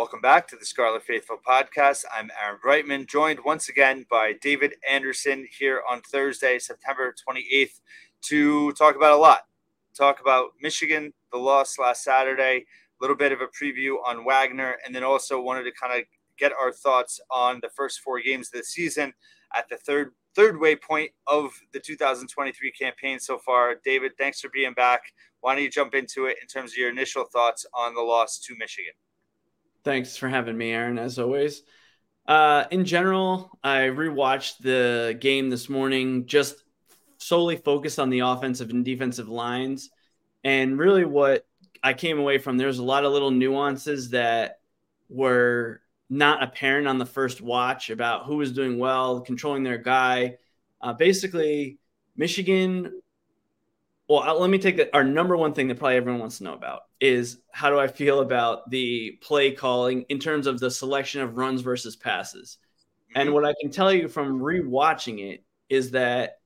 Welcome back to the Scarlet Faithful podcast. I'm Aaron Brightman, joined once again by David Anderson here on Thursday, September 28th, to talk about a lot. Talk about Michigan, the loss last Saturday, a little bit of a preview on Wagner, and then also wanted to kind of get our thoughts on the first four games of the season at the third third waypoint of the 2023 campaign so far. David, thanks for being back. Why don't you jump into it in terms of your initial thoughts on the loss to Michigan? Thanks for having me, Aaron, as always. Uh, in general, I rewatched the game this morning, just solely focused on the offensive and defensive lines. And really, what I came away from, there's a lot of little nuances that were not apparent on the first watch about who was doing well, controlling their guy. Uh, basically, Michigan well, uh, let me take that. Our number one thing that probably everyone wants to know about is how do I feel about the play calling in terms of the selection of runs versus passes. And mm-hmm. what I can tell you from rewatching it is that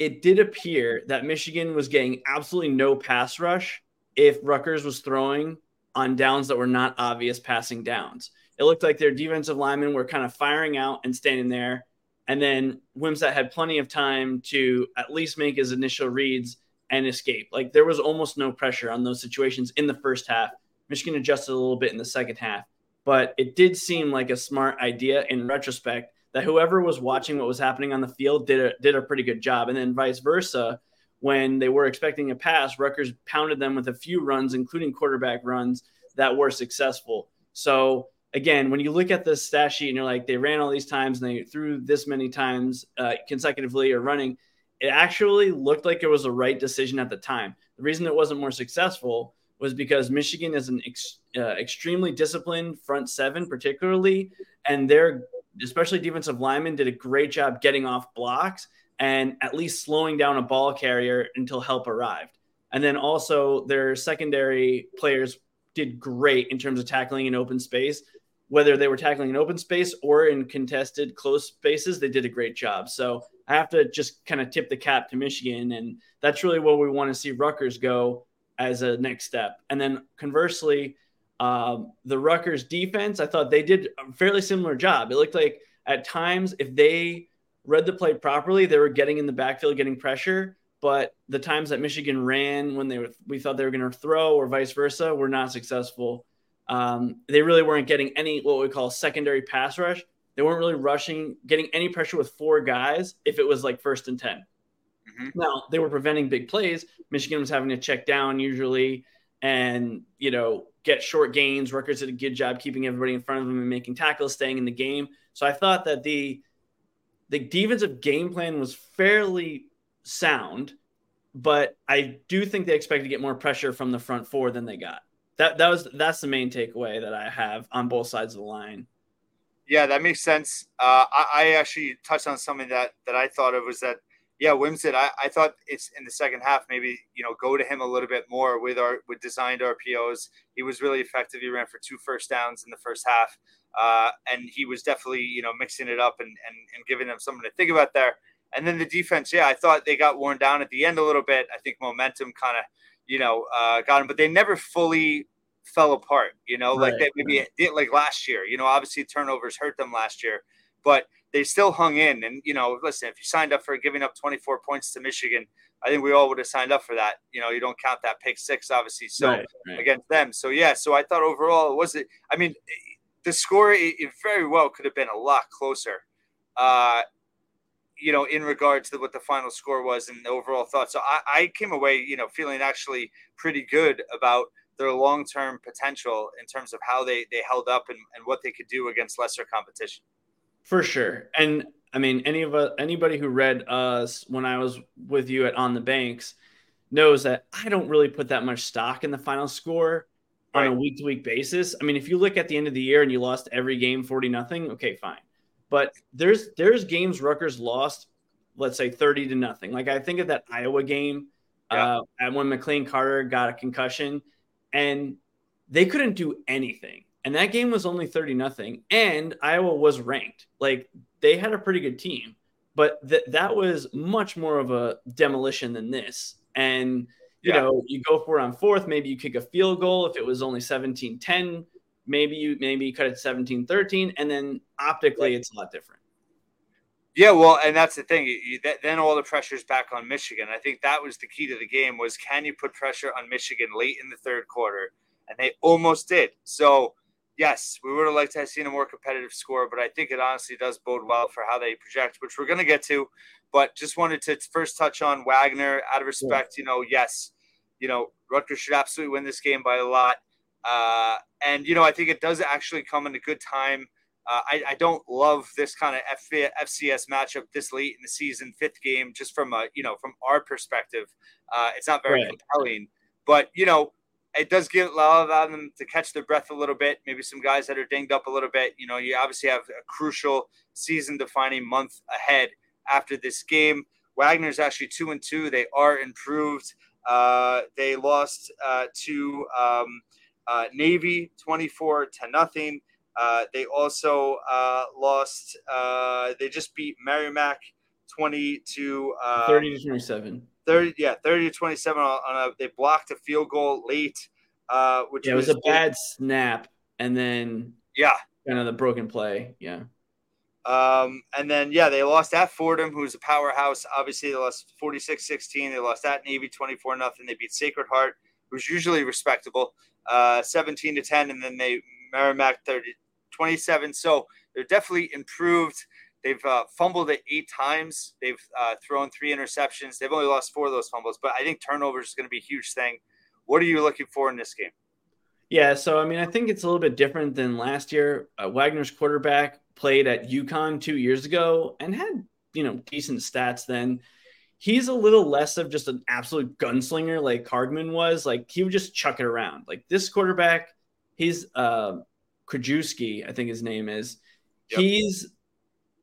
it did appear that Michigan was getting absolutely no pass rush if Rutgers was throwing on downs that were not obvious passing downs. It looked like their defensive linemen were kind of firing out and standing there. And then Wimsatt had plenty of time to at least make his initial reads and escape. Like there was almost no pressure on those situations in the first half. Michigan adjusted a little bit in the second half, but it did seem like a smart idea in retrospect that whoever was watching what was happening on the field did a, did a pretty good job. And then vice versa, when they were expecting a pass, Rutgers pounded them with a few runs, including quarterback runs that were successful. So again, when you look at the stat sheet and you're like, they ran all these times and they threw this many times uh, consecutively or running, it actually looked like it was the right decision at the time. The reason it wasn't more successful was because Michigan is an ex, uh, extremely disciplined front seven, particularly, and their especially defensive linemen did a great job getting off blocks and at least slowing down a ball carrier until help arrived. And then also their secondary players did great in terms of tackling in open space. Whether they were tackling in open space or in contested close spaces, they did a great job. So I have to just kind of tip the cap to Michigan, and that's really where we want to see Rutgers go as a next step. And then conversely, um, the Rutgers defense, I thought they did a fairly similar job. It looked like at times, if they read the play properly, they were getting in the backfield, getting pressure. But the times that Michigan ran when they were, we thought they were going to throw, or vice versa, were not successful. Um, they really weren't getting any what we call secondary pass rush. They weren't really rushing, getting any pressure with four guys if it was like first and 10. Mm-hmm. Now, they were preventing big plays. Michigan was having to check down usually and, you know, get short gains. Rutgers did a good job keeping everybody in front of them and making tackles, staying in the game. So I thought that the the defensive game plan was fairly sound, but I do think they expect to get more pressure from the front four than they got. That that was that's the main takeaway that I have on both sides of the line. Yeah, that makes sense. Uh, I, I, actually touched on something that that I thought of was that yeah, Wimsatt. I, I thought it's in the second half maybe you know go to him a little bit more with our with designed RPOs. He was really effective. He ran for two first downs in the first half, uh, and he was definitely you know mixing it up and, and and giving them something to think about there. And then the defense, yeah, I thought they got worn down at the end a little bit. I think momentum kind of you know uh, got them, but they never fully fell apart. You know, right, like they maybe did like last year. You know, obviously turnovers hurt them last year, but they still hung in. And you know, listen, if you signed up for giving up 24 points to Michigan, I think we all would have signed up for that. You know, you don't count that pick six, obviously. So right, against them, so yeah. So I thought overall, was it? I mean, the score it, it very well could have been a lot closer. Uh, you know, in regard to what the final score was and the overall thought. So I, I came away, you know, feeling actually pretty good about their long term potential in terms of how they they held up and, and what they could do against lesser competition. For sure, and I mean, any of us, anybody who read us when I was with you at On the Banks knows that I don't really put that much stock in the final score on a week to week basis. I mean, if you look at the end of the year and you lost every game 40 nothing, okay, fine. But there's there's games Rutgers lost, let's say 30 to nothing. Like I think of that Iowa game yeah. uh, and when McLean Carter got a concussion and they couldn't do anything. And that game was only 30 nothing. And Iowa was ranked. Like they had a pretty good team, but that that was much more of a demolition than this. And you yeah. know, you go for it on fourth, maybe you kick a field goal if it was only 17 10, maybe you maybe you cut it 17 13 and then optically it's a lot different. Yeah well and that's the thing. You, that, then all the pressure's back on michigan. I think that was the key to the game was can you put pressure on michigan late in the third quarter? And they almost did. So yes we would have liked to have seen a more competitive score but i think it honestly does bode well for how they project which we're going to get to. But just wanted to first touch on wagner. Out of respect yeah. you know yes you know rutgers should absolutely win this game by a lot uh, and you know, I think it does actually come in a good time. Uh, I, I, don't love this kind of F- FCS matchup this late in the season, fifth game, just from a you know from our perspective, uh, it's not very right. compelling. But you know, it does give allow them to catch their breath a little bit. Maybe some guys that are dinged up a little bit. You know, you obviously have a crucial season-defining month ahead after this game. Wagner's actually two and two. They are improved. Uh, they lost uh, to. Um, uh, Navy 24 to nothing. Uh, they also uh, lost. Uh, they just beat Merrimack 20 to um, 30 to 27. 30, yeah, 30 to 27 on, on a. They blocked a field goal late, uh, which yeah, was, was a bad snap, and then yeah, kind of the broken play. Yeah. Um, and then, yeah, they lost at Fordham, who's a powerhouse. Obviously, they lost 46 16. They lost at Navy 24 nothing. They beat Sacred Heart, who's usually respectable uh, 17 to 10, and then they Merrimack 30, 27. So they're definitely improved. They've uh, fumbled it eight times. They've uh, thrown three interceptions. They've only lost four of those fumbles, but I think turnovers is going to be a huge thing. What are you looking for in this game? Yeah, so I mean, I think it's a little bit different than last year. Uh, Wagner's quarterback played at UConn two years ago and had you know decent stats then he's a little less of just an absolute gunslinger like Hardman was. Like he would just chuck it around. Like this quarterback, he's uh Krajewski, I think his name is. Yep. He's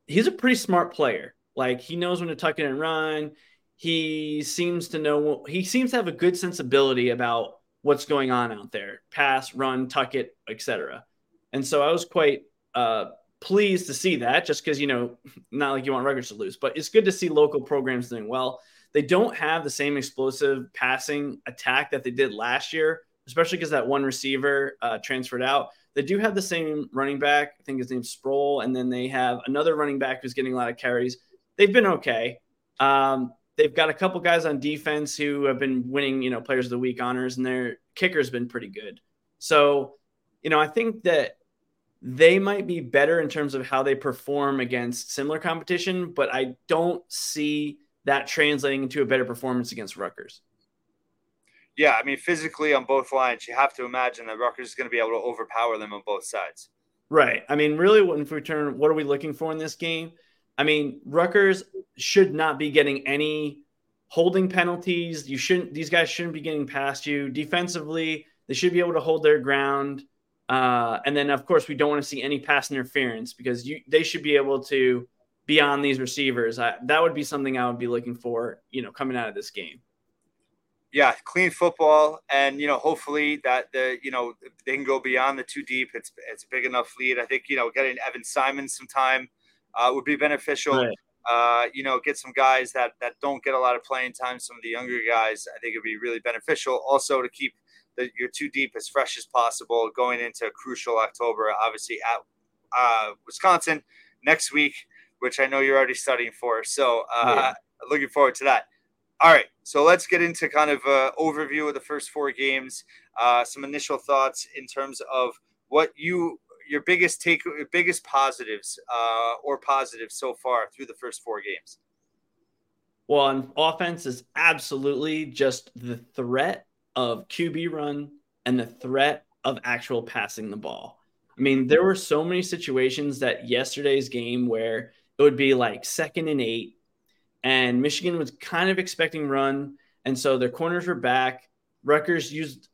he's a pretty smart player. Like he knows when to tuck it and run. He seems to know he seems to have a good sensibility about what's going on out there. Pass, run, tuck it, etc. And so I was quite uh pleased to see that just because, you know, not like you want Rutgers to lose, but it's good to see local programs doing well. They don't have the same explosive passing attack that they did last year, especially because that one receiver uh, transferred out. They do have the same running back. I think his name's Sproul. And then they have another running back who's getting a lot of carries. They've been okay. Um, they've got a couple guys on defense who have been winning, you know, players of the week honors, and their kicker's been pretty good. So, you know, I think that they might be better in terms of how they perform against similar competition, but I don't see that translating into a better performance against Rutgers. Yeah, I mean, physically on both lines, you have to imagine that Rutgers is going to be able to overpower them on both sides. Right. I mean, really, when we turn, what are we looking for in this game? I mean, Rutgers should not be getting any holding penalties. You shouldn't; these guys shouldn't be getting past you. Defensively, they should be able to hold their ground. Uh, and then, of course, we don't want to see any pass interference because you they should be able to be on these receivers. I, that would be something I would be looking for, you know, coming out of this game. Yeah, clean football, and you know, hopefully that the you know they can go beyond the two deep. It's it's a big enough lead. I think you know getting Evan Simon some time uh, would be beneficial. Right. Uh, you know, get some guys that that don't get a lot of playing time. Some of the younger guys, I think it'd be really beneficial. Also to keep that you're too deep as fresh as possible going into crucial October, obviously at uh, Wisconsin next week, which I know you're already studying for. So uh, yeah. looking forward to that. All right, so let's get into kind of an overview of the first four games. Uh, some initial thoughts in terms of what you your biggest take, your biggest positives uh, or positives so far through the first four games. Well, on offense is absolutely just the threat of QB run and the threat of actual passing the ball. I mean, there were so many situations that yesterday's game where it would be like second and eight, and Michigan was kind of expecting run, and so their corners were back. Rutgers used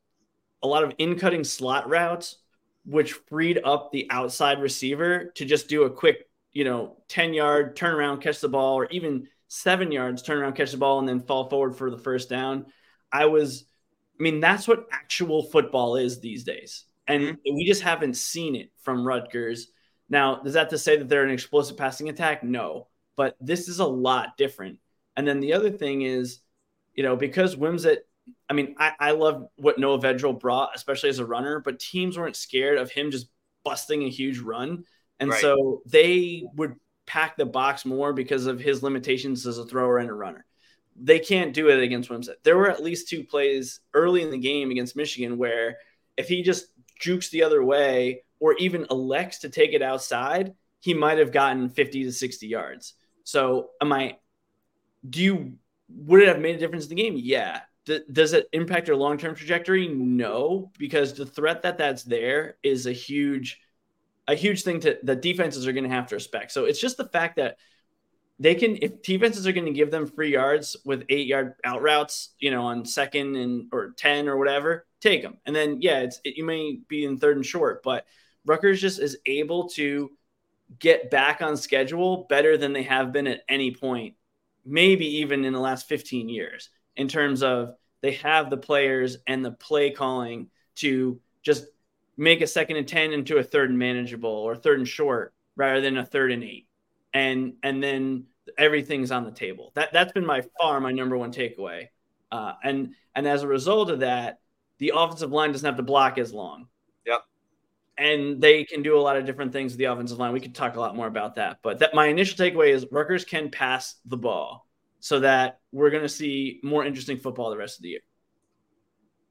a lot of in cutting slot routes, which freed up the outside receiver to just do a quick, you know, 10 yard turn around, catch the ball, or even seven yards, turn around, catch the ball, and then fall forward for the first down. I was I mean, that's what actual football is these days. And mm-hmm. we just haven't seen it from Rutgers. Now, does that to say that they're an explosive passing attack? No, but this is a lot different. And then the other thing is, you know, because Wimsatt I mean, I, I love what Noah Vedral brought, especially as a runner, but teams weren't scared of him just busting a huge run. And right. so they would pack the box more because of his limitations as a thrower and a runner. They can't do it against Wimsatt. There were at least two plays early in the game against Michigan where if he just jukes the other way or even elects to take it outside, he might have gotten 50 to 60 yards. So, am I, do you, would it have made a difference in the game? Yeah. D- does it impact your long term trajectory? No, because the threat that that's there is a huge, a huge thing to that defenses are going to have to respect. So, it's just the fact that they can, if defenses are going to give them free yards with eight yard out routes, you know, on second and or 10 or whatever, take them. And then, yeah, it's, it, you may be in third and short, but Rutgers just is able to get back on schedule better than they have been at any point, maybe even in the last 15 years, in terms of they have the players and the play calling to just make a second and 10 into a third and manageable or third and short rather than a third and eight. And, and then everything's on the table. That, that's been my far my number one takeaway. Uh, and, and as a result of that, the offensive line doesn't have to block as long Yep. and they can do a lot of different things with the offensive line. We could talk a lot more about that, but that my initial takeaway is Rutgers can pass the ball, so that we're going to see more interesting football the rest of the year.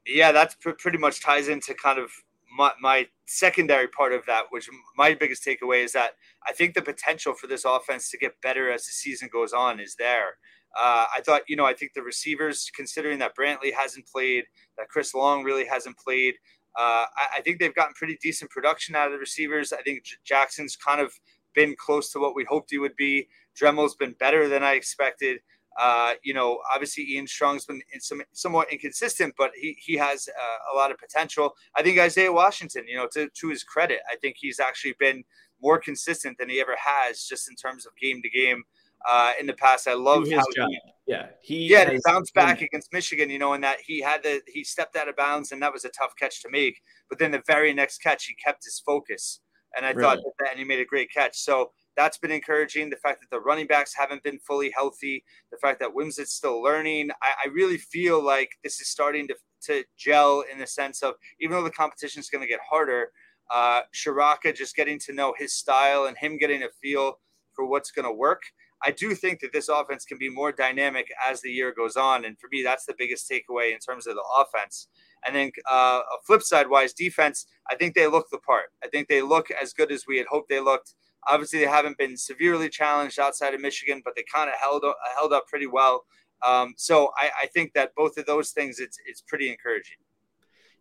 Yeah, that's pr- pretty much ties into kind of my, my secondary part of that, which my biggest takeaway is that I think the potential for this offense to get better as the season goes on is there. Uh, I thought, you know, I think the receivers, considering that Brantley hasn't played, that Chris Long really hasn't played, uh, I, I, think they've gotten pretty decent production out of the receivers. I think J- Jackson's kind of been close to what we hoped he would be. Dremel's been better than I expected. Uh, you know, obviously Ian Strong's been in some, somewhat inconsistent, but he he has uh, a lot of potential. I think Isaiah Washington, you know, to, to his credit, I think he's actually been more consistent than he ever has, just in terms of game to game uh, in the past. I love how job. He, yeah, he yeah he bounced back against Michigan. You know, in that he had the he stepped out of bounds, and that was a tough catch to make. But then the very next catch, he kept his focus, and I really? thought that, and he made a great catch. So that's been encouraging. The fact that the running backs haven't been fully healthy, the fact that Wimsatt's still learning, I, I really feel like this is starting to to gel in the sense of even though the competition is going to get harder, uh, Ciarrocca just getting to know his style and him getting a feel for what's going to work. I do think that this offense can be more dynamic as the year goes on. And for me, that's the biggest takeaway in terms of the offense. And then, uh, flip side wise, defense, I think they look the part. I think they look as good as we had hoped they looked. Obviously, they haven't been severely challenged outside of Michigan, but they kind of held up, held up pretty well. Um, so I, I, think that both of those things, it's it's pretty encouraging.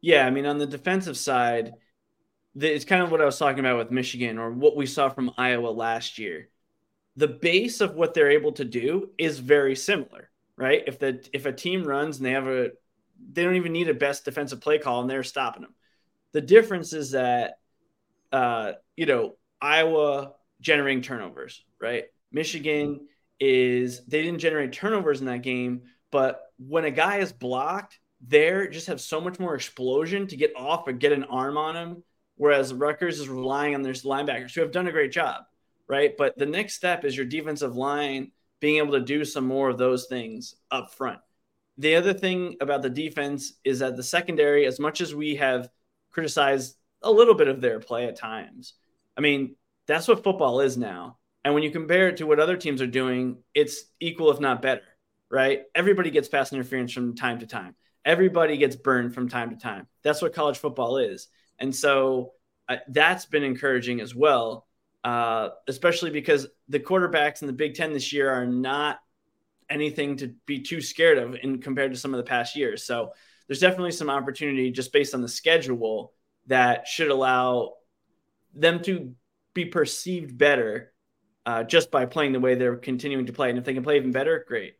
Yeah, I mean, on the defensive side, it's kind of what I was talking about with Michigan, or what we saw from Iowa last year the base of what they're able to do is very similar, right? If the if a team runs and they have a they don't even need a best defensive play call and they're stopping them. The difference is that uh, you know, Iowa generating turnovers, right? Michigan is they didn't generate turnovers in that game, but when a guy is blocked, they just have so much more explosion to get off or get an arm on him. Whereas Rutgers is relying on their linebackers who have done a great job right? But the next step is your defensive line being able to do some more of those things up front. The other thing about the defense is that the secondary, as much as we have criticized a little bit of their play at times, I mean, that's what football is now. And when you compare it to what other teams are doing, it's equal, if not better, right? Everybody gets pass interference from time to time. Everybody gets burned from time to time. That's what college football is. And so uh, that's been encouraging as well uh, especially because the quarterbacks in the Big Ten this year are not anything to be too scared of in compared to some of the past years. So there's definitely some opportunity just based on the schedule that should allow them to be perceived better uh, just by playing the way they're continuing to play. And if they can play even better, great.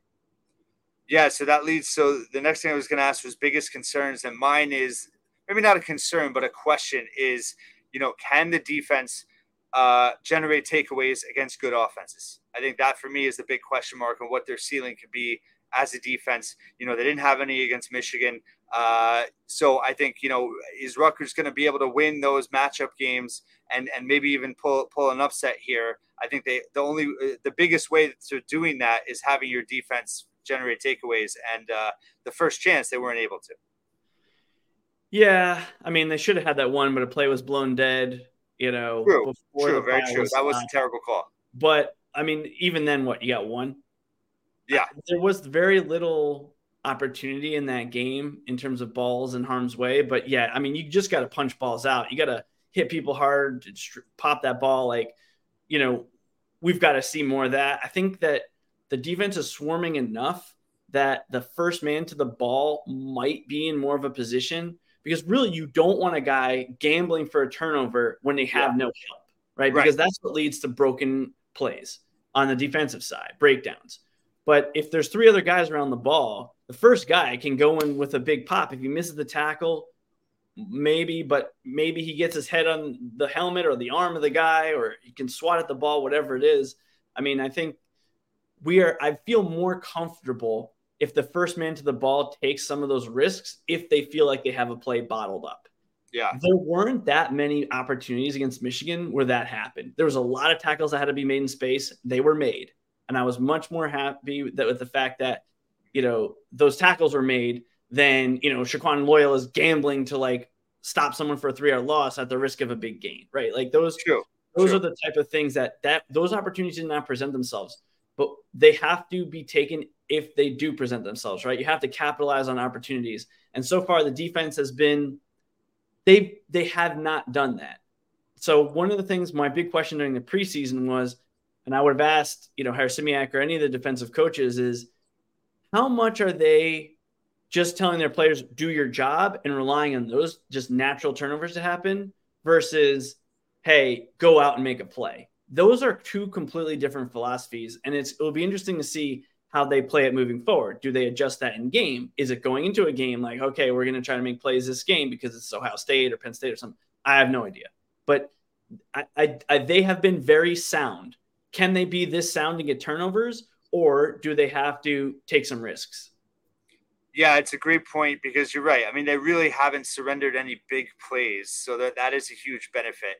Yeah, so that leads. So the next thing I was going to ask was biggest concerns, and mine is maybe not a concern, but a question is, you know, can the defense uh, generate takeaways against good offenses. I think that for me is the big question mark on what their ceiling could be as a defense. You know, they didn't have any against Michigan. Uh, so I think, you know, is Rutgers going to be able to win those matchup games and, and maybe even pull, pull an upset here? I think they, the only, uh, the biggest way to doing that is having your defense generate takeaways. And uh, the first chance, they weren't able to. Yeah, I mean, they should have had that one, but a play was blown dead. You know, true, true, very true. Was that was a terrible call. But I mean, even then, what you got one? Yeah, there was very little opportunity in that game in terms of balls in harm's way. But yeah, I mean, you just got to punch balls out. You got to hit people hard, pop that ball. Like, you know, we've got to see more of that. I think that the defense is swarming enough that the first man to the ball might be in more of a position because really you don't want a guy gambling for a turnover when they have yeah. no help, right? right? Because that's what leads to broken plays on the defensive side, breakdowns. But if there's three other guys around the ball, the first guy can go in with a big pop. If he misses the tackle, maybe, but maybe he gets his head on the helmet or the arm of the guy, or he can swat at the ball, whatever it is. I mean, I think we are, I feel more comfortable if the first man to the ball takes some of those risks if they feel like they have a play bottled up. Yeah. There weren't that many opportunities against Michigan where that happened. There was a lot of tackles that had to be made in space. They were made. And I was much more happy that with the fact that, you know, those tackles were made than, you know, Shaquan Loyal is gambling to like stop someone for a three hour loss at the risk of a big gain, right? Like those, True. those True. are the type of things that, that those opportunities did not present themselves, but they have to be taken if they do present themselves, right? You have to capitalize on opportunities. And so far the defense has been they they have not done that. So one of the things my big question during the preseason was, and I would have asked, you know, Harasymiak or any of the defensive coaches is how much are they just telling their players do your job and relying on those just natural turnovers to happen versus hey, go out and make a play. Those are two completely different philosophies and it's it'll be interesting to see how they play it moving forward. Do they adjust that in game? Is it going into a game like, okay, we're going to try to make plays this game because it's Ohio State or Penn State or something? I have no idea. But I, I, I, they have been very sound. Can they be this sound and get turnovers, or do they have to take some risks? Yeah, it's a great point because you're right. I mean, they really haven't surrendered any big plays, so that that is a huge benefit.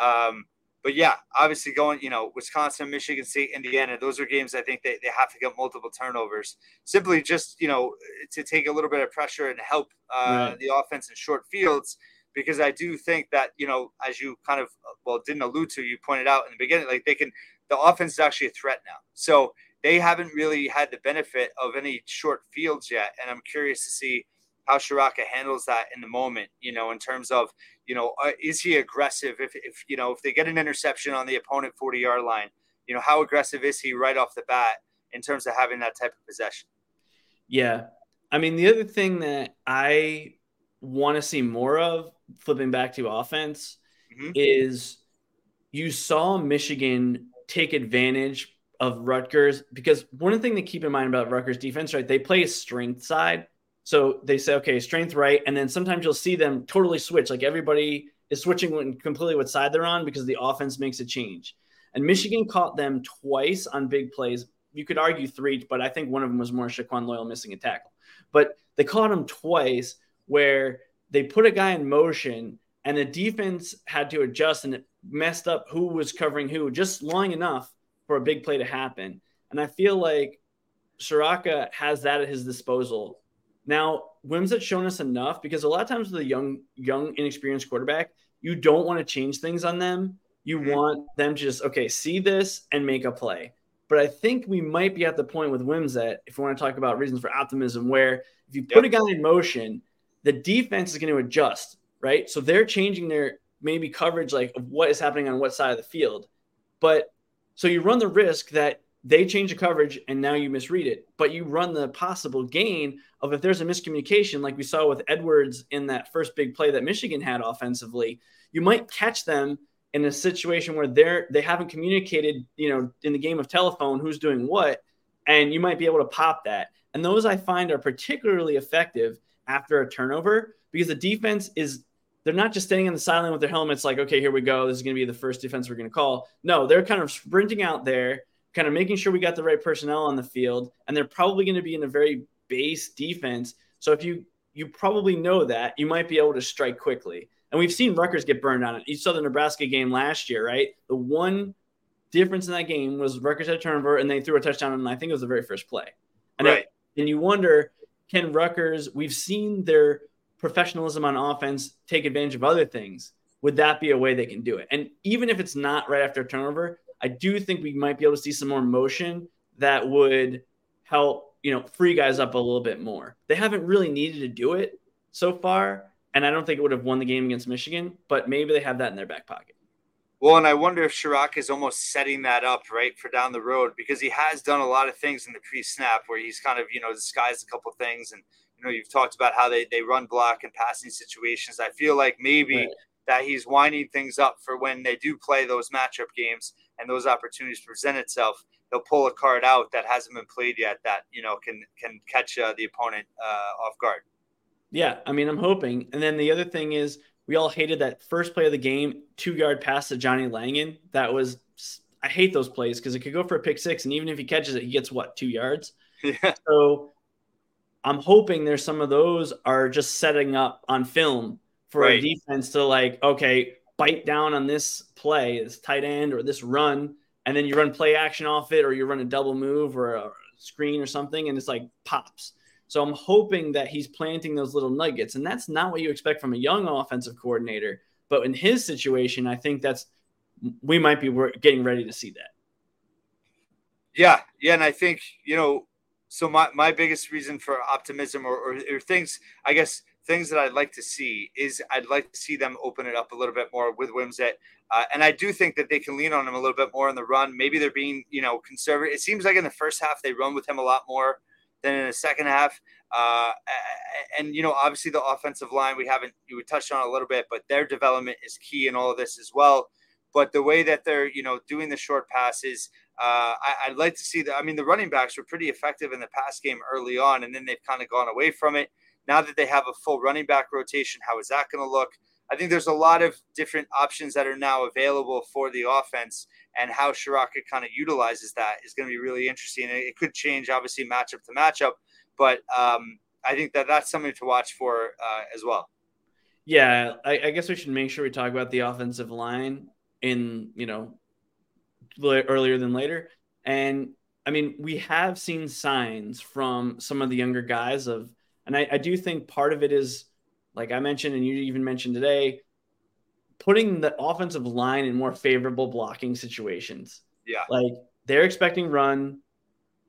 Um, but yeah, obviously going, you know, Wisconsin, Michigan State, Indiana, those are games I think they, they have to get multiple turnovers simply just, you know, to take a little bit of pressure and help uh, right. the offense in short fields. Because I do think that, you know, as you kind of, well, didn't allude to, you pointed out in the beginning, like they can, the offense is actually a threat now. So they haven't really had the benefit of any short fields yet. And I'm curious to see how Ciarrocca handles that in the moment, you know, in terms of, you know, uh, is he aggressive? If, if, you know, if they get an interception on the opponent 40 yard line, you know, how aggressive is he right off the bat in terms of having that type of possession? Yeah. I mean, the other thing that I want to see more of, flipping back to offense, mm-hmm. is you saw Michigan take advantage of Rutgers because one thing to keep in mind about Rutgers defense, right? They play a strength side. So they say, okay, strength right. And then sometimes you'll see them totally switch. Like everybody is switching completely what side they're on because the offense makes a change. And Michigan caught them twice on big plays. You could argue three, but I think one of them was more Shaquan Loyal missing a tackle. But they caught him twice where they put a guy in motion and the defense had to adjust and it messed up who was covering who just long enough for a big play to happen. And I feel like Ciarrocca has that at his disposal now, Wims had shown us enough because a lot of times with a young, young, inexperienced quarterback, you don't want to change things on them. You mm-hmm. want them to just okay, see this and make a play. But I think we might be at the point with Wims that if we want to talk about reasons for optimism, where if you put yep. a guy in motion, the defense is going to adjust, right? So they're changing their maybe coverage like of what is happening on what side of the field. But so you run the risk that they change the coverage and now you misread it. But you run the possible gain of if there's a miscommunication, like we saw with Edwards in that first big play that Michigan had offensively, you might catch them in a situation where they're they haven't communicated, you know, in the game of telephone who's doing what, and you might be able to pop that. And those I find are particularly effective after a turnover because the defense is they're not just standing on the sideline with their helmets like, okay, here we go. This is going to be the first defense we're going to call. No, they're kind of sprinting out there kind of making sure we got the right personnel on the field, and they're probably going to be in a very base defense. So if you you probably know that you might be able to strike quickly. And we've seen Rutgers get burned on it. You saw the Nebraska game last year, right? The one difference in that game was Rutgers had a turnover and they threw a touchdown, and I think it was the very first play. And right. it, And you wonder, can Rutgers, we've seen their professionalism on offense take advantage of other things. Would that be a way they can do it? And even if it's not right after a turnover, I do think we might be able to see some more motion that would help, you know, free guys up a little bit more. They haven't really needed to do it so far, and I don't think it would have won the game against Michigan, but maybe they have that in their back pocket. Well, and I wonder if Ciarrocca is almost setting that up right for down the road because he has done a lot of things in the pre-snap where he's kind of you know disguised a couple things, and you know you've talked about how they they run block and passing situations. I feel like maybe right. that he's winding things up for when they do play those matchup games and those opportunities present itself. They'll pull a card out that hasn't been played yet that you know can can catch uh, the opponent uh, off guard. Yeah, I mean, I'm hoping. And then the other thing is we all hated that first play of the game, two yard pass to Johnny Langan. That was I hate those plays because it could go for a pick six, and even if he catches it, he gets what two yards. Yeah. So I'm hoping there's some of those are just setting up on film for right. a defense to like, okay, bite down on this play, this tight end or this run, and then you run play action off it, or you run a double move or a screen or something, and it's like pops. So I'm hoping that he's planting those little nuggets. And that's not what you expect from a young offensive coordinator. But in his situation, I think that's we might be getting ready to see that. Yeah. Yeah. And I think, you know, so my, my biggest reason for optimism or, or, or things, I guess, things that I'd like to see is I'd like to see them open it up a little bit more with Wimsatt. Uh, and I do think that they can lean on him a little bit more in the run. Maybe they're being, you know, conservative. It seems like in the first half they run with him a lot more than in the second half. Uh, and you know, obviously the offensive line we haven't we touched on a little bit, but their development is key in all of this as well. But the way that they're you know doing the short passes, uh, I, would like to see that. I mean, the running backs were pretty effective in the pass game early on, and then they've kind of gone away from it. Now that they have a full running back rotation, how is that going to look? I think there's a lot of different options that are now available for the offense, and how Ciarrocca kind of utilizes that is going to be really interesting. It could change, obviously, matchup to matchup, but um, I think that that's something to watch for uh, as well. Yeah, I, I, guess we should make sure we talk about the offensive line in you know earlier than later. And I mean, we have seen signs from some of the younger guys of, and I, I do think part of it is like I mentioned, and you even mentioned today, putting the offensive line in more favorable blocking situations. Yeah. Like they're expecting run,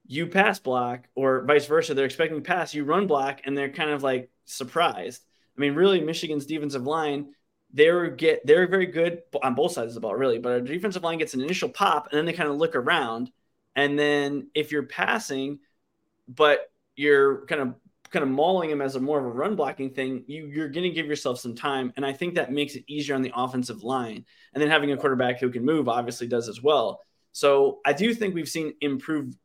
you pass block, or vice versa. They're expecting pass, you run block, and they're kind of like surprised. I mean, really, Michigan's defensive line, they're get they're very good on both sides of the ball, really. But our defensive line gets an initial pop, and then they kind of look around. And then if you're passing, but you're kind of kind of mauling him as a more of a run blocking thing, you you're going to give yourself some time, and I think that makes it easier on the offensive line. And then having a quarterback who can move obviously does as well. So I do think we've seen improved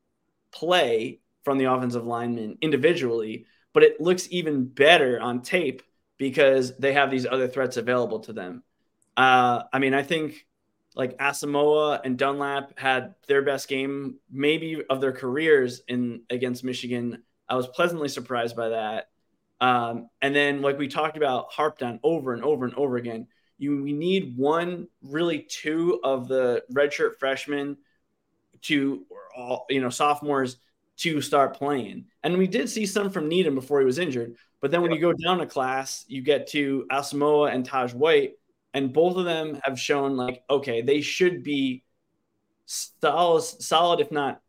play from the offensive linemen individually, but it looks even better on tape because they have these other threats available to them. Uh, I mean, I think like Asamoah and Dunlap had their best game maybe of their careers in against Michigan I was pleasantly surprised by that. Um, and then, like we talked about, harped on over and over and over again. You we need one, really two of the redshirt freshmen to, all, you know, sophomores to start playing. And we did see some from Needham before he was injured. But then when you go down a class, you get to Asamoah and Taj White, and both of them have shown like, okay, they should be solid, solid if not,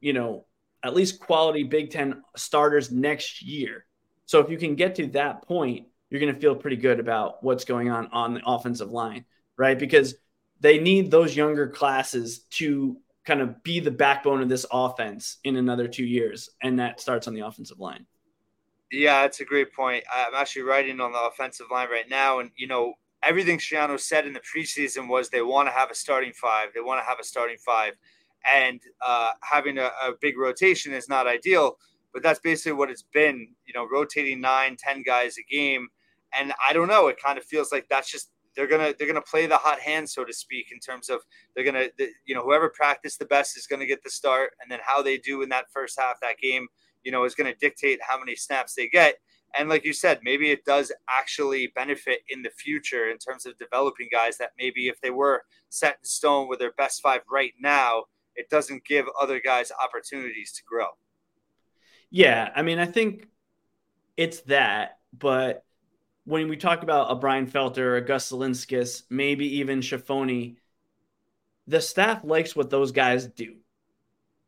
you know, at least quality Big Ten starters next year. So if you can get to that point, you're going to feel pretty good about what's going on on the offensive line, right? Because they need those younger classes to kind of be the backbone of this offense in another two years. And that starts on the offensive line. Yeah, that's a great point. I'm actually writing on the offensive line right now. And, you know, everything Schiano said in the preseason was they want to have a starting five. They want to have a starting five and uh, having a, a, big rotation is not ideal. But that's basically what it's been, you know, rotating nine, ten guys a game, and I don't know. It kind of feels like that's just they're gonna they're gonna play the hot hand, so to speak, in terms of they're gonna you know whoever practiced the best is gonna get the start, and then how they do in that first half that game, you know, is gonna dictate how many snaps they get. And like you said, maybe it does actually benefit in the future in terms of developing guys that maybe if they were set in stone with their best five right now, it doesn't give other guys opportunities to grow. Yeah, I mean, I think it's that, but when we talk about a Brian Felter, a Gus Zilinskas, maybe even Schiavone, the staff likes what those guys do.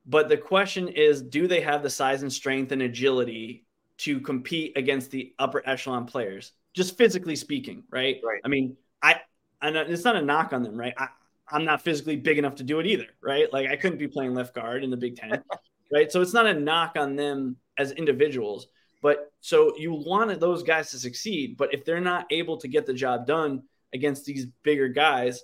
But the question is, do they have the size and strength and agility to compete against the upper echelon players? Just physically speaking, right? Right. I mean, I, I it's not a knock on them, right? I, I'm not physically big enough to do it either, right? Like I couldn't be playing left guard in the Big Ten, right? So it's not a knock on them as individuals, but so you wanted those guys to succeed, but if they're not able to get the job done against these bigger guys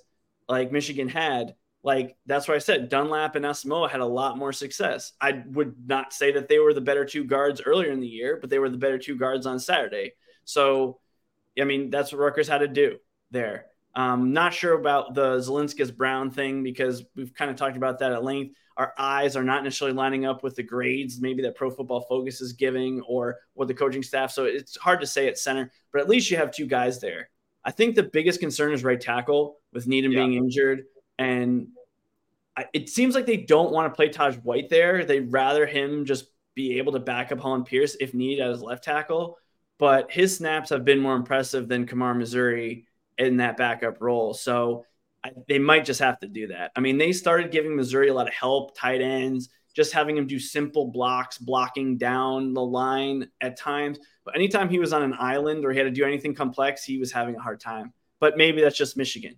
like Michigan had, like that's why I said Dunlap and Asamoah had a lot more success. I would not say that they were the better two guards earlier in the year, but they were the better two guards on Saturday. So, I mean, that's what Rutgers had to do there. Um, not sure about the Zilinskas Brown thing because we've kind of talked about that at length. Our eyes are not necessarily lining up with the grades, maybe that Pro Football Focus is giving or what the coaching staff. So it's hard to say at center, but at least you have two guys there. I think the biggest concern is right tackle with Needham yeah. being injured. And it seems like they don't want to play taj White there. They'd rather him just be able to back up Hollin Pierce if needed as left tackle. But his snaps have been more impressive than Kamar Missouri in that backup role. So I, they might just have to do that. I mean, they started giving Missouri a lot of help, tight ends, just having him do simple blocks, blocking down the line at times. But anytime he was on an island or he had to do anything complex, he was having a hard time. But maybe that's just Michigan.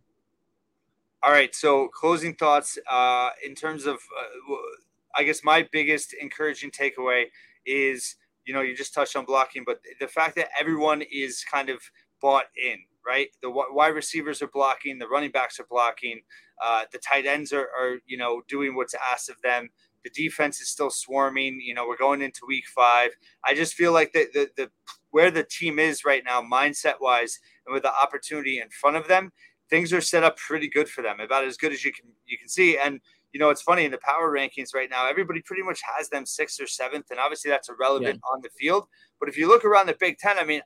All right. So closing thoughts uh, in terms of, uh, I guess my biggest encouraging takeaway is, you know, you just touched on blocking, but the fact that everyone is kind of bought in right? The wide receivers are blocking, the running backs are blocking, uh, the tight ends are, are, you know, doing what's asked of them. The defense is still swarming. You know, we're going into week five. I just feel like the, the, the where the team is right now, mindset wise, and with the opportunity in front of them, things are set up pretty good for them, about as good as you can you can see. And you know, it's funny in the power rankings right now, everybody pretty much has them sixth or seventh, and obviously that's irrelevant yeah. on the field. But if you look around the Big Ten, I mean,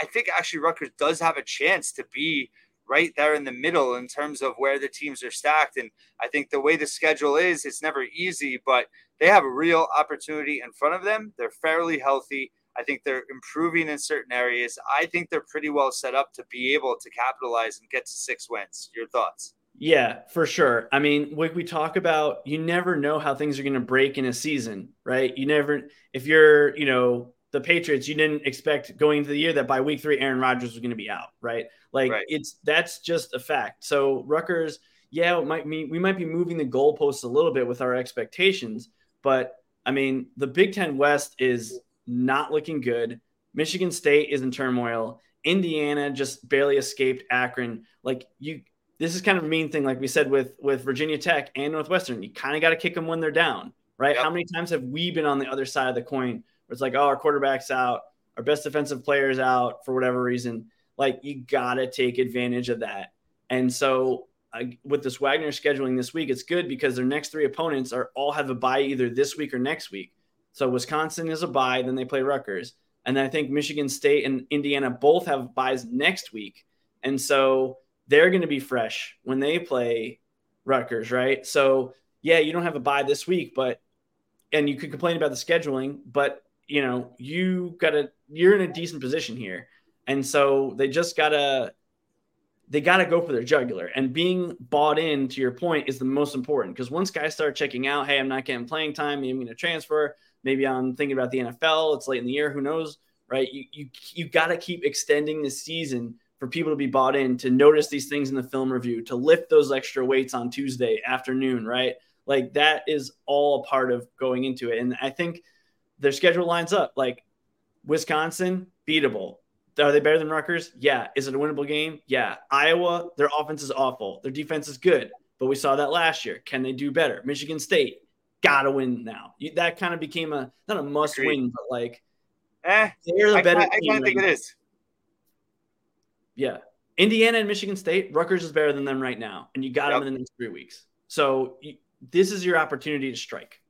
I think actually Rutgers does have a chance to be right there in the middle in terms of where the teams are stacked. And I think the way the schedule is, it's never easy, but they have a real opportunity in front of them. They're fairly healthy. I think they're improving in certain areas. I think they're pretty well set up to be able to capitalize and get to six wins. Your thoughts? Yeah, for sure. I mean, when we talk about, you never know how things are going to break in a season, right? You never, if you're, you know, the Patriots, you didn't expect going into the year that by week three, Aaron Rodgers was going to be out, right? Like right. it's that's just a fact. So Rutgers, yeah, it might mean we might be moving the goalposts a little bit with our expectations, but I mean, the Big Ten West is not looking good. Michigan State is in turmoil. Indiana just barely escaped Akron. Like you, this is kind of a mean thing, like we said with with Virginia Tech and Northwestern. You kind of got to kick them when they're down, right? Yep. How many times have we been on the other side of the coin it's like, oh, our quarterback's out, our best defensive player's out for whatever reason. Like you gotta take advantage of that. And so uh, with this Wagner scheduling this week, it's good because their next three opponents are all have a bye either this week or next week. So Wisconsin is a bye, then they play Rutgers, and I think Michigan State and Indiana both have buys next week, and so they're going to be fresh when they play Rutgers, right? So yeah, you don't have a bye this week, but and you could complain about the scheduling, but you know, you gotta you're in a decent position here. And so they just gotta they gotta go for their jugular. And being bought in, to your point, is the most important because once guys start checking out, hey, I'm not getting playing time, maybe I'm gonna transfer, maybe I'm thinking about the NFL, it's late in the year, who knows? Right. You you you gotta keep extending the season for people to be bought in, to notice these things in the film review, to lift those extra weights on Tuesday afternoon, right? Like that is all a part of going into it. And I think their schedule lines up. Like Wisconsin, beatable. Are they better than Rutgers? Yeah. Is it a winnable game? Yeah. Iowa, their offense is awful. Their defense is good, but we saw that last year. Can they do better? Michigan State, gotta win now. That kind of became a not a must Agreed. win, but like eh, they're the better. I, I, I kind of think it is. Yeah. Indiana and Michigan State, Rutgers is better than them right now, and you got yep. them in the next three weeks. So you, this is your opportunity to strike.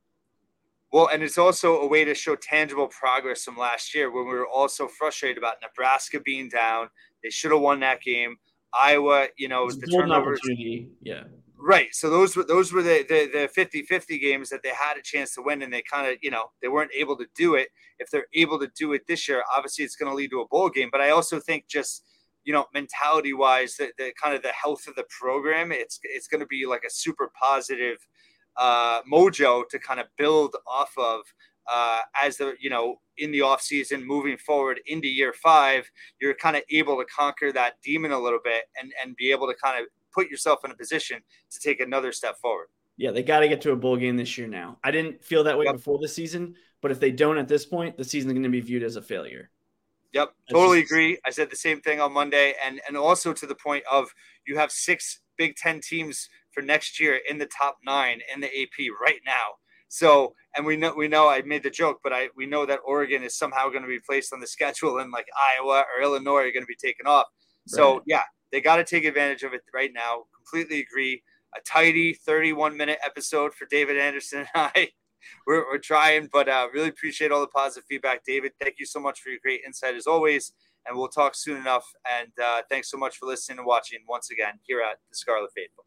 Well, and it's also a way to show tangible progress from last year when we were all so frustrated about Nebraska being down. They should have won that game. Iowa, you know, the turnovers. Yeah. Right. So those were those were the, the the 50-50 games that they had a chance to win and they kind of, you know, they weren't able to do it. If they're able to do it this year, obviously it's going to lead to a bowl game, but I also think just you know, mentality wise, the, the kind of the health of the program, it's it's going to be like a super positive uh, mojo to kind of build off of uh, as the you know in the off season moving forward into year five you're kind of able to conquer that demon a little bit and and be able to kind of put yourself in a position to take another step forward yeah they got to get to a bowl game this year now i didn't feel that way yep. before the season but if they don't at this point the season's going to be viewed as a failure Yep, That's totally just... agree. I said the same thing on Monday, and and also to the point of you have six Big Ten teams for next year in the top nine in the AP right now. So, and we know we know I made the joke, but I we know that Oregon is somehow going to be placed on the schedule, and like Iowa or Illinois are going to be taken off. Right. So yeah, they got to take advantage of it right now. Completely agree. A tidy 31 minute episode for David Anderson and I. We're, we're trying, but uh, really appreciate all the positive feedback, David. Thank you so much for your great insight as always. And we'll talk soon enough. And uh, thanks so much for listening and watching once again here at the Scarlet Faithful.